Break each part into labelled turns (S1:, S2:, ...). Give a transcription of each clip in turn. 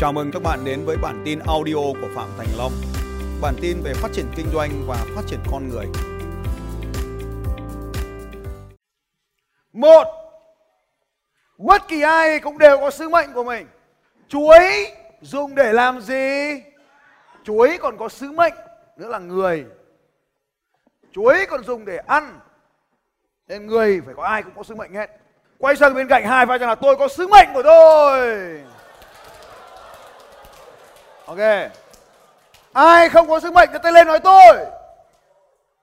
S1: Chào mừng các bạn đến với bản tin audio của Phạm Thành Long. Bản tin về phát triển kinh doanh và phát triển con người.
S2: Một, bất kỳ ai cũng đều có sứ mệnh của mình. Chuối dùng để làm gì? Chuối còn có sứ mệnh nữa là người. Chuối còn dùng để ăn. Nên người phải có ai cũng có sứ mệnh hết. Quay sang bên cạnh hai vai rằng là tôi có sứ mệnh của tôi. Ok. Ai không có sứ mệnh thì tay lên nói tôi.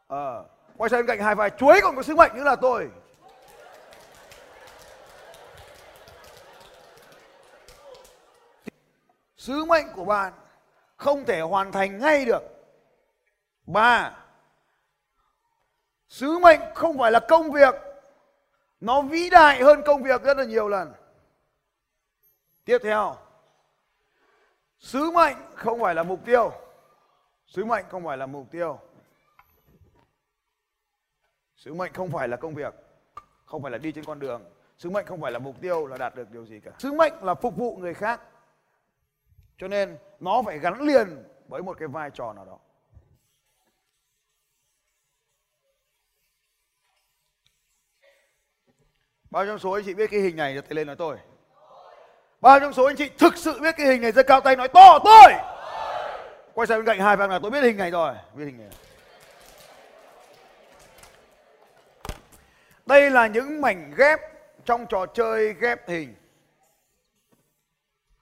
S2: Ờ. Quay sang bên cạnh hai vai chuối còn có sứ mệnh nữa là tôi. Sứ mệnh của bạn không thể hoàn thành ngay được. Ba. Sứ mệnh không phải là công việc. Nó vĩ đại hơn công việc rất là nhiều lần. Tiếp theo. Sứ mệnh không phải là mục tiêu. Sứ mệnh không phải là mục tiêu. Sứ mệnh không phải là công việc, không phải là đi trên con đường. Sứ mệnh không phải là mục tiêu là đạt được điều gì cả. Sứ mệnh là phục vụ người khác. Cho nên nó phải gắn liền với một cái vai trò nào đó. Bao trong số anh chị biết cái hình này giơ tay lên nói tôi. Bao trong số anh chị thực sự biết cái hình này giơ cao tay nói to tôi. Quay sang bên cạnh hai bạn là tôi biết hình này rồi, biết hình này. Đây là những mảnh ghép trong trò chơi ghép hình.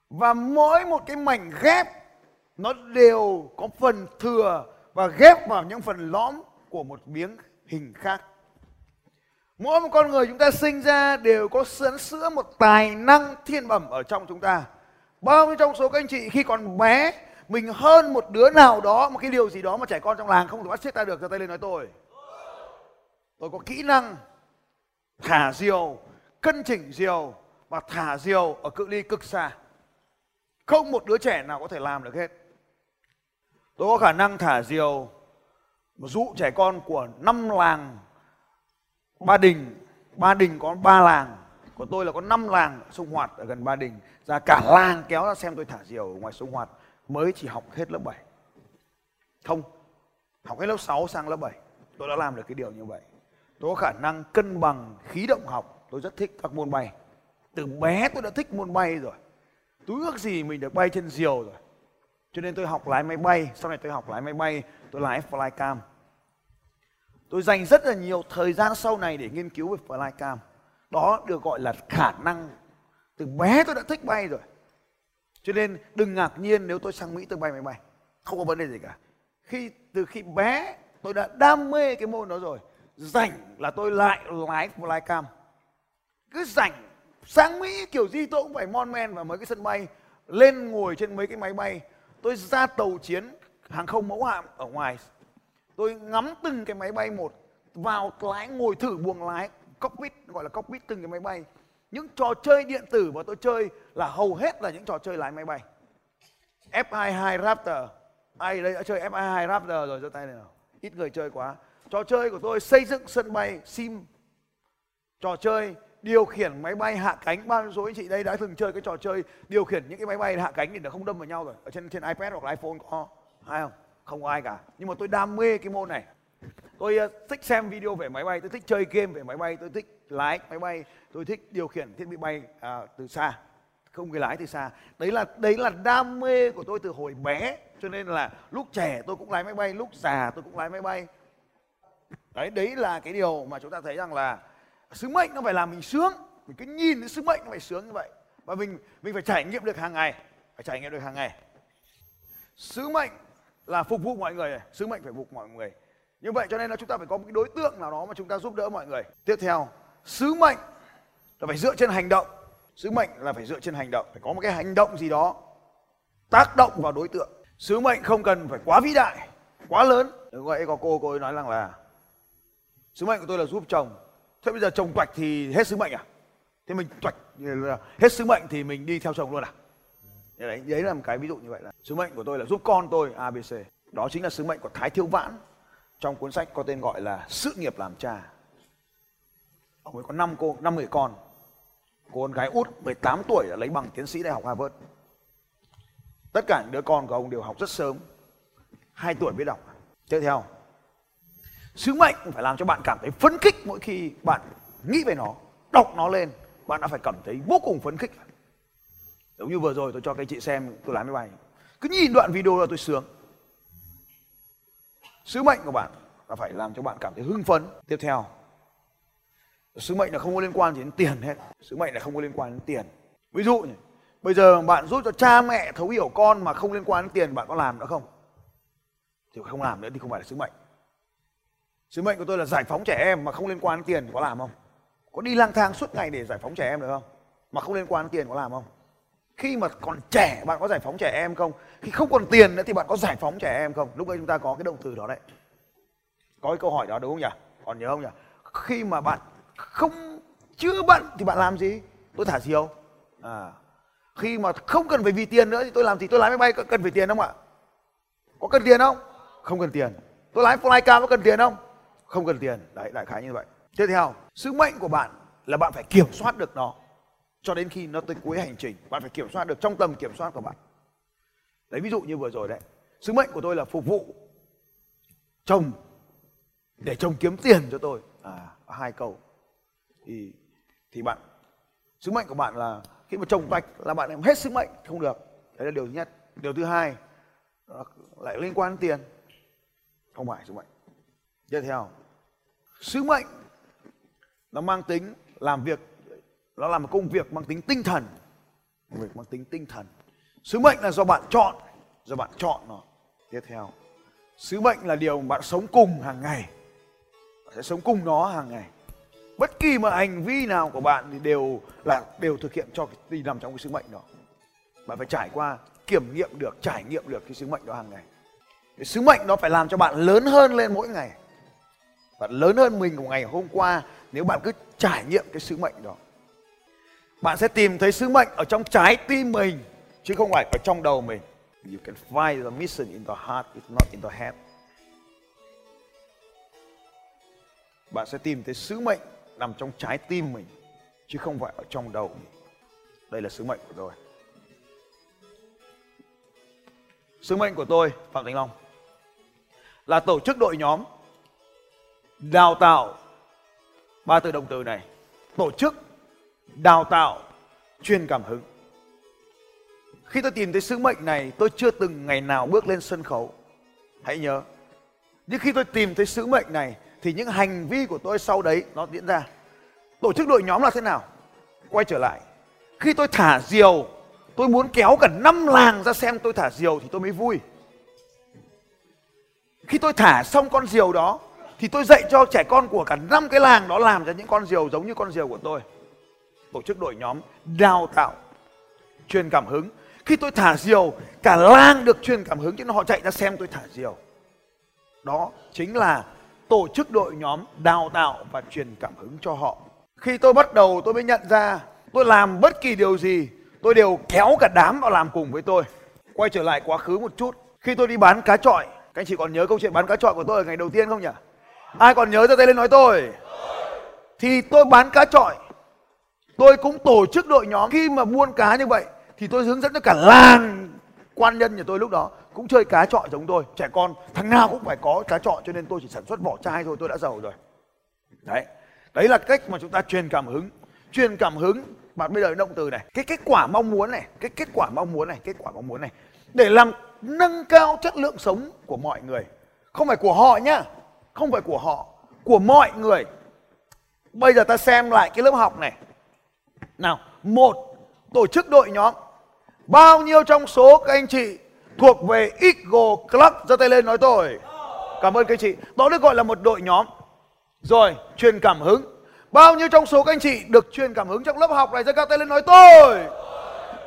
S2: Và mỗi một cái mảnh ghép nó đều có phần thừa và ghép vào những phần lõm của một miếng hình khác. Mỗi một con người chúng ta sinh ra đều có sẵn sữa một tài năng thiên bẩm ở trong chúng ta. Bao nhiêu trong số các anh chị khi còn bé mình hơn một đứa nào đó một cái điều gì đó mà trẻ con trong làng không thể bắt chết ta được giơ tay lên nói tôi. Tôi có kỹ năng thả diều, cân chỉnh diều và thả diều ở cự ly cực xa. Không một đứa trẻ nào có thể làm được hết. Tôi có khả năng thả diều mà dụ trẻ con của năm làng Ba Đình. Ba Đình có ba làng. Của tôi là có năm làng sông Hoạt ở gần Ba Đình. Ra cả làng kéo ra xem tôi thả diều ở ngoài sông Hoạt. Mới chỉ học hết lớp 7. Không. Học hết lớp 6 sang lớp 7. Tôi đã làm được cái điều như vậy. Tôi có khả năng cân bằng khí động học. Tôi rất thích các môn bay. Từ bé tôi đã thích môn bay rồi. Tôi ước gì mình được bay trên diều rồi. Cho nên tôi học lái máy bay. Sau này tôi học lái máy bay. Tôi lái flycam. Tôi dành rất là nhiều thời gian sau này để nghiên cứu về flycam. Đó được gọi là khả năng. Từ bé tôi đã thích bay rồi. Cho nên đừng ngạc nhiên nếu tôi sang Mỹ tôi bay máy bay. Không có vấn đề gì cả. Khi, từ khi bé tôi đã đam mê cái môn đó rồi. Rảnh là tôi lại lái flycam. Cứ rảnh, sang Mỹ kiểu gì tôi cũng phải mon men vào mấy cái sân bay, lên ngồi trên mấy cái máy bay tôi ra tàu chiến hàng không mẫu hạm ở ngoài tôi ngắm từng cái máy bay một, vào lái, ngồi thử buồng lái, cockpit, gọi là cockpit từng cái máy bay. Những trò chơi điện tử mà tôi chơi là hầu hết là những trò chơi lái máy bay. F22 Raptor. Ai đây đã chơi F22 Raptor rồi, giơ tay này nào. Ít người chơi quá. Trò chơi của tôi xây dựng sân bay, sim. Trò chơi, điều khiển máy bay hạ cánh. Bao nhiêu số anh chị đây đã từng chơi cái trò chơi điều khiển những cái máy bay hạ cánh thì nó không đâm vào nhau rồi. Ở trên trên iPad hoặc là iPhone có. Hay không? Không có ai cả. Nhưng mà tôi đam mê cái môn này. Tôi ờ, thích xem video về máy bay tôi thích chơi game về máy bay tôi thích lái máy bay tôi thích điều khiển thiết bị bay à, từ xa. Không người lái từ xa. Đấy là đấy là đam mê của tôi từ hồi bé cho nên là lúc trẻ tôi cũng lái máy bay lúc già tôi cũng lái máy bay. Đấy đấy là cái điều mà chúng ta thấy rằng là sứ mệnh nó phải làm mình sướng. Mình cứ nhìn cái sứ mệnh nó phải sướng như vậy. Và mình mình phải trải nghiệm được hàng ngày. Phải trải nghiệm được hàng ngày. Sứ mệnh là phục vụ mọi người, sứ mệnh phải phục vụ mọi người. Như vậy cho nên là chúng ta phải có một cái đối tượng nào đó mà chúng ta giúp đỡ mọi người. Tiếp theo, sứ mệnh là phải dựa trên hành động. Sứ mệnh là phải dựa trên hành động, phải có một cái hành động gì đó tác động vào đối tượng. Sứ mệnh không cần phải quá vĩ đại, quá lớn. Đừng vậy có cô cô ấy nói rằng là, sứ mệnh của tôi là giúp chồng. Thế bây giờ chồng toạch thì hết sứ mệnh à? Thế mình toạch hết sứ mệnh thì mình đi theo chồng luôn à? Đấy đấy là một cái ví dụ như vậy là sứ mệnh của tôi là giúp con tôi abc đó chính là sứ mệnh của thái thiếu vãn. Trong cuốn sách có tên gọi là sự nghiệp làm cha. Ông ấy có năm cô, năm người con. Cô con gái út 18 tuổi đã lấy bằng tiến sĩ đại học harvard. Tất cả những đứa con của ông đều học rất sớm, hai tuổi biết đọc. Tiếp theo, sứ mệnh phải làm cho bạn cảm thấy phấn khích mỗi khi bạn nghĩ về nó, đọc nó lên, bạn đã phải cảm thấy vô cùng phấn khích giống như vừa rồi tôi cho các chị xem, tôi làm cái bài, cứ nhìn đoạn video là tôi sướng. Sứ mệnh của bạn là phải làm cho bạn cảm thấy hưng phấn. Tiếp theo, sứ mệnh là không có liên quan gì đến tiền hết. Sứ mệnh là không có liên quan đến tiền. Ví dụ nhỉ, bây giờ bạn giúp cho cha mẹ thấu hiểu con mà không liên quan đến tiền, bạn có làm nữa không? Thì không làm nữa thì không phải là sứ mệnh. Sứ mệnh của tôi là giải phóng trẻ em mà không liên quan đến tiền, có làm không? Có đi lang thang suốt ngày để giải phóng trẻ em được không? Mà không liên quan đến tiền, có làm không? Khi mà còn trẻ, bạn có giải phóng trẻ em không? Khi không còn tiền nữa thì bạn có giải phóng trẻ em không? Lúc đấy chúng ta có cái động từ đó đấy. Có cái câu hỏi đó đúng không nhỉ? Còn nhớ không nhỉ? Khi mà bạn không, chưa bận thì bạn làm gì? Tôi thả diều. À. Khi mà không cần phải vì tiền nữa thì tôi làm gì? Tôi lái máy bay có cần phải tiền không ạ? Có cần tiền không? Không cần tiền. Tôi lái flycam có cần tiền không? Không cần tiền. Đấy, đại khái như vậy. Tiếp theo, sứ mệnh của bạn là bạn phải kiểm soát được nó cho đến khi nó tới cuối hành trình, bạn phải kiểm soát được trong tầm kiểm soát của bạn. Đấy, ví dụ như vừa rồi đấy. Sứ mệnh của tôi là phục vụ chồng để chồng kiếm tiền cho tôi. À hai câu. Thì thì bạn, sứ mệnh của bạn là khi mà chồng vạch là bạn em hết sứ mệnh, không được. Đấy là điều thứ nhất. Điều thứ hai lại liên quan đến tiền. Không phải sứ mệnh. Tiếp theo, sứ mệnh nó mang tính làm việc nó là một công việc mang tính tinh thần. Công việc mang tính tinh thần. Sứ mệnh là do bạn chọn do bạn chọn nó. Tiếp theo sứ mệnh là điều bạn sống cùng hàng ngày. Bạn sẽ sống cùng nó hàng ngày. Bất kỳ một hành vi nào của bạn thì đều là đều thực hiện cho cái nằm trong cái sứ mệnh đó. Bạn phải trải qua kiểm nghiệm được trải nghiệm được cái sứ mệnh đó hàng ngày. Cái sứ mệnh đó phải làm cho bạn lớn hơn lên mỗi ngày. Bạn lớn hơn mình của ngày hôm qua nếu bạn cứ trải nghiệm cái sứ mệnh đó bạn sẽ tìm thấy sứ mệnh ở trong trái tim mình, chứ không phải ở trong đầu mình. You can find the mission in the heart it's not in the head. Bạn sẽ tìm thấy sứ mệnh nằm trong trái tim mình, chứ không phải ở trong đầu mình. Đây là sứ mệnh của tôi. Sứ mệnh của tôi, phạm thành long, là tổ chức đội nhóm đào tạo ba từ động từ này. Tổ chức đào tạo, truyền cảm hứng. Khi tôi tìm thấy sứ mệnh này, tôi chưa từng ngày nào bước lên sân khấu. Hãy nhớ, nhưng khi tôi tìm thấy sứ mệnh này, thì những hành vi của tôi sau đấy nó diễn ra. Tổ chức đội nhóm là thế nào? Quay trở lại. Khi tôi thả diều, tôi muốn kéo cả năm làng ra xem tôi thả diều thì tôi mới vui. Khi tôi thả xong con diều đó, thì tôi dạy cho trẻ con của cả năm cái làng đó làm ra những con diều giống như con diều của tôi tổ chức đội nhóm đào tạo truyền cảm hứng. Khi tôi thả diều, cả làng được truyền cảm hứng cho nên họ chạy ra xem tôi thả diều. Đó chính là tổ chức đội nhóm đào tạo và truyền cảm hứng cho họ. Khi tôi bắt đầu, tôi mới nhận ra tôi làm bất kỳ điều gì, tôi đều kéo cả đám vào làm cùng với tôi. Quay trở lại quá khứ một chút, khi tôi đi bán cá trọi, các anh chị còn nhớ câu chuyện bán cá trọi của tôi ở ngày đầu tiên không nhỉ? Ai còn nhớ ra tay lên nói tôi? Thì tôi bán cá trọi tôi cũng tổ chức đội nhóm. Khi mà buôn cá như vậy, thì tôi hướng dẫn cho cả làng quan nhân nhà tôi lúc đó cũng chơi cá trọi giống tôi. Trẻ con, thằng nào cũng phải có cá trọi, cho nên tôi chỉ sản xuất vỏ chai thôi, tôi đã giàu rồi. Đấy. Đấy là cách mà chúng ta truyền cảm hứng. Truyền cảm hứng, bạn bây giờ động từ này. Cái kết quả mong muốn này, cái kết quả mong muốn này, kết quả mong muốn này. Để làm, nâng cao chất lượng sống của mọi người. Không phải của họ nhá, không phải của họ, của mọi người. Bây giờ ta xem lại cái lớp học này nào, một, tổ chức đội nhóm. Bao nhiêu trong số các anh chị thuộc về Eagle Club? Giơ tay lên nói tôi. Cảm ơn các anh chị. Đó được gọi là một đội nhóm. Rồi, truyền cảm hứng. Bao nhiêu trong số các anh chị được truyền cảm hứng trong lớp học? Này giơ cao tay lên nói tôi.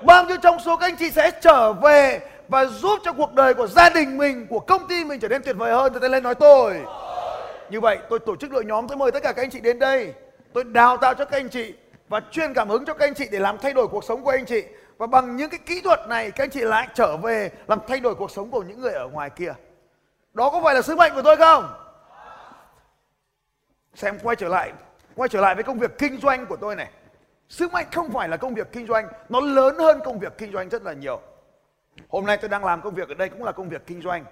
S2: Bao nhiêu trong số các anh chị sẽ trở về và giúp cho cuộc đời của gia đình mình, của công ty mình trở nên tuyệt vời hơn? Giơ tay lên nói tôi. Như vậy, tôi tổ chức đội nhóm. Tôi mời tất cả các anh chị đến đây. Tôi đào tạo cho các anh chị và truyền cảm hứng cho các anh chị để làm thay đổi cuộc sống của anh chị. Và bằng những cái kỹ thuật này, các anh chị lại trở về làm thay đổi cuộc sống của những người ở ngoài kia. Đó có phải là sứ mệnh của tôi không? Xem, quay trở lại, quay trở lại với công việc kinh doanh của tôi này. Sứ mệnh không phải là công việc kinh doanh, nó lớn hơn công việc kinh doanh rất là nhiều. Hôm nay tôi đang làm công việc ở đây cũng là công việc kinh doanh.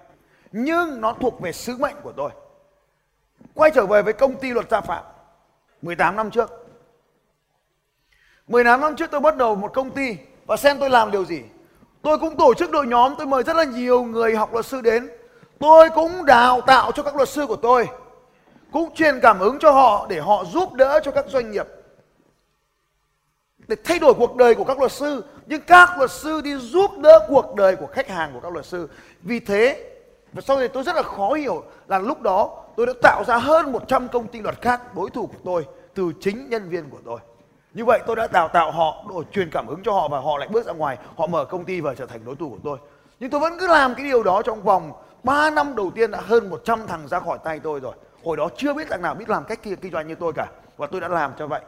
S2: Nhưng nó thuộc về sứ mệnh của tôi. Quay trở về với công ty luật gia phạm 18 năm trước. 18 năm trước tôi bắt đầu một công ty Và xem tôi làm điều gì. Tôi cũng tổ chức đội nhóm, Tôi mời rất là nhiều người học luật sư đến. Tôi cũng đào tạo cho các luật sư của tôi, Cũng truyền cảm hứng cho họ Để họ giúp đỡ cho các doanh nghiệp. Để thay đổi cuộc đời của các luật sư, Nhưng các luật sư đi giúp đỡ cuộc đời của khách hàng của các luật sư. Vì thế, Và sau này tôi rất là khó hiểu Là lúc đó tôi đã tạo ra hơn 100 công ty luật khác đối thủ của tôi từ chính nhân viên của tôi như vậy tôi đã đào tạo họ đổi truyền cảm hứng cho họ và họ lại bước ra ngoài. Họ mở công ty và trở thành đối thủ của tôi. Nhưng tôi vẫn cứ làm cái điều đó trong vòng 3 năm đầu tiên đã hơn 100 thằng ra khỏi tay tôi rồi. Hồi đó chưa biết thằng nào biết làm cách kia kinh doanh như tôi cả. Và tôi đã làm cho vậy.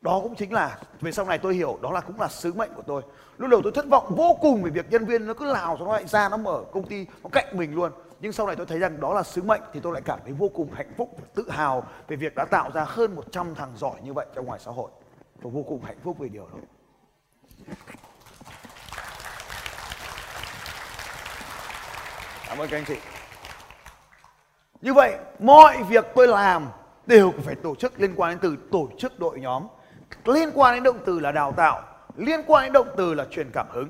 S2: Đó cũng chính là, về sau này tôi hiểu, đó là cũng là sứ mệnh của tôi. Lúc đầu tôi thất vọng vô cùng về việc nhân viên nó cứ lào cho nó lại ra, nó mở công ty nó cạnh mình luôn. Nhưng sau này tôi thấy rằng đó là sứ mệnh thì tôi lại cảm thấy vô cùng hạnh phúc và tự hào về việc đã tạo ra hơn 100 thằng giỏi như vậy trong ngoài xã hội và vô cùng hạnh phúc về điều đó. Cảm ơn các anh chị. Như vậy, mọi việc tôi làm đều phải tổ chức liên quan đến từ tổ chức đội nhóm. Liên quan đến động từ là đào tạo, liên quan đến động từ là truyền cảm hứng.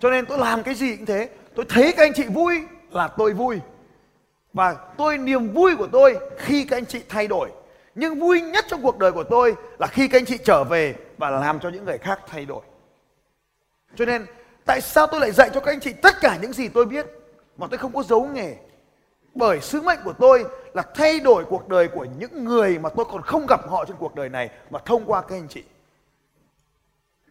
S2: Cho nên tôi làm cái gì cũng thế. Tôi thấy các anh chị vui là tôi vui. Và tôi, niềm vui của tôi khi các anh chị thay đổi nhưng vui nhất trong cuộc đời của tôi là khi các anh chị trở về và làm cho những người khác thay đổi. Cho nên, tại sao tôi lại dạy cho các anh chị tất cả những gì tôi biết mà tôi không có giấu nghề? Bởi sứ mệnh của tôi là thay đổi cuộc đời của những người mà tôi còn không gặp họ trên cuộc đời này mà thông qua các anh chị.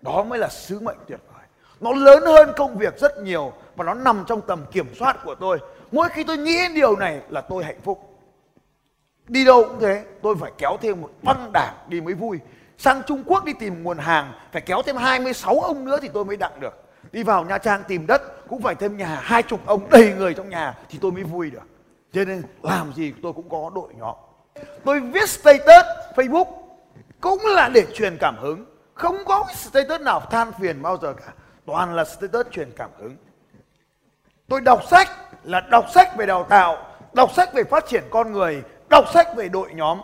S2: Đó mới là sứ mệnh tuyệt vời. Nó lớn hơn công việc rất nhiều và nó nằm trong tầm kiểm soát của tôi. Mỗi khi tôi nghĩ điều này là tôi hạnh phúc đi đâu cũng thế, tôi phải kéo thêm một băng đảng đi mới vui. Sang Trung Quốc đi tìm nguồn hàng, phải kéo thêm 26 ông nữa thì tôi mới đặng được. Đi vào Nha Trang tìm đất, cũng phải thêm nhà hai chục ông đầy người trong nhà thì tôi mới vui được. Cho nên làm gì tôi cũng có đội nhóm tôi viết status Facebook, cũng là để truyền cảm hứng. Không có status nào than phiền bao giờ cả, toàn là status truyền cảm hứng. Tôi đọc sách là đọc sách về đào tạo, đọc sách về phát triển con người đọc sách về đội nhóm,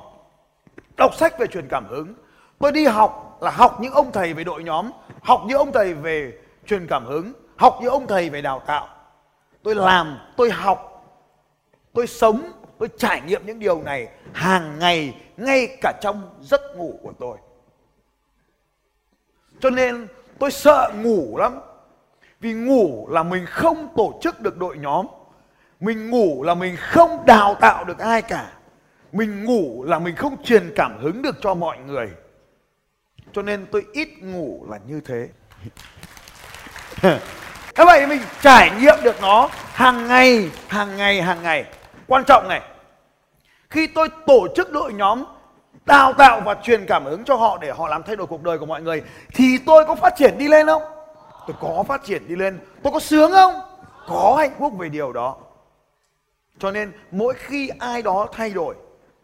S2: đọc sách về truyền cảm hứng. Tôi đi học là học những ông thầy về đội nhóm, học những ông thầy về truyền cảm hứng, học những ông thầy về đào tạo. Tôi làm, tôi học, tôi sống, tôi trải nghiệm những điều này hàng ngày, ngay cả trong giấc ngủ của tôi. Cho nên tôi sợ ngủ lắm, vì ngủ là mình không tổ chức được đội nhóm, mình ngủ là mình không đào tạo được ai cả mình ngủ là mình không truyền cảm hứng được cho mọi người. Cho nên tôi ít ngủ là như thế. Thế vậy mình trải nghiệm được nó hàng ngày hàng ngày hàng ngày. Quan trọng này, khi tôi tổ chức đội nhóm đào tạo và truyền cảm hứng cho họ để họ làm thay đổi cuộc đời của mọi người, thì tôi có phát triển đi lên không? Tôi có phát triển đi lên. Tôi có sướng không? Có hạnh phúc về điều đó. Cho nên mỗi khi ai đó thay đổi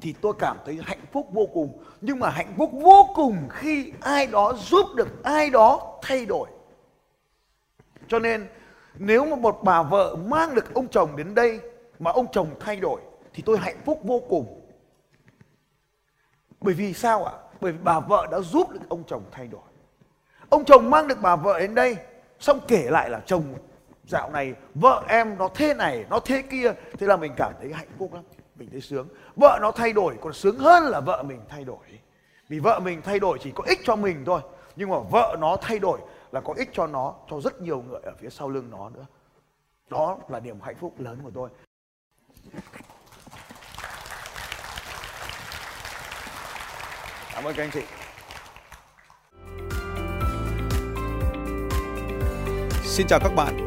S2: thì tôi cảm thấy hạnh phúc vô cùng. Nhưng mà hạnh phúc vô cùng khi ai đó giúp được, ai đó thay đổi. Cho nên, nếu mà một bà vợ mang được ông chồng đến đây mà ông chồng thay đổi, thì tôi hạnh phúc vô cùng. Bởi vì sao ạ? Bởi vì bà vợ đã giúp được ông chồng thay đổi. Ông chồng mang được bà vợ đến đây, xong kể lại là chồng, dạo này vợ em nó thế này, nó thế kia. Thế là mình cảm thấy hạnh phúc lắm mình thấy sướng. Vợ nó thay đổi, còn sướng hơn là vợ mình thay đổi. Vì vợ mình thay đổi chỉ có ích cho mình thôi. Nhưng mà vợ nó thay đổi là có ích cho nó, cho rất nhiều người ở phía sau lưng nó nữa. Đó là niềm hạnh phúc lớn của tôi. Cảm ơn các anh chị.
S1: Xin chào các bạn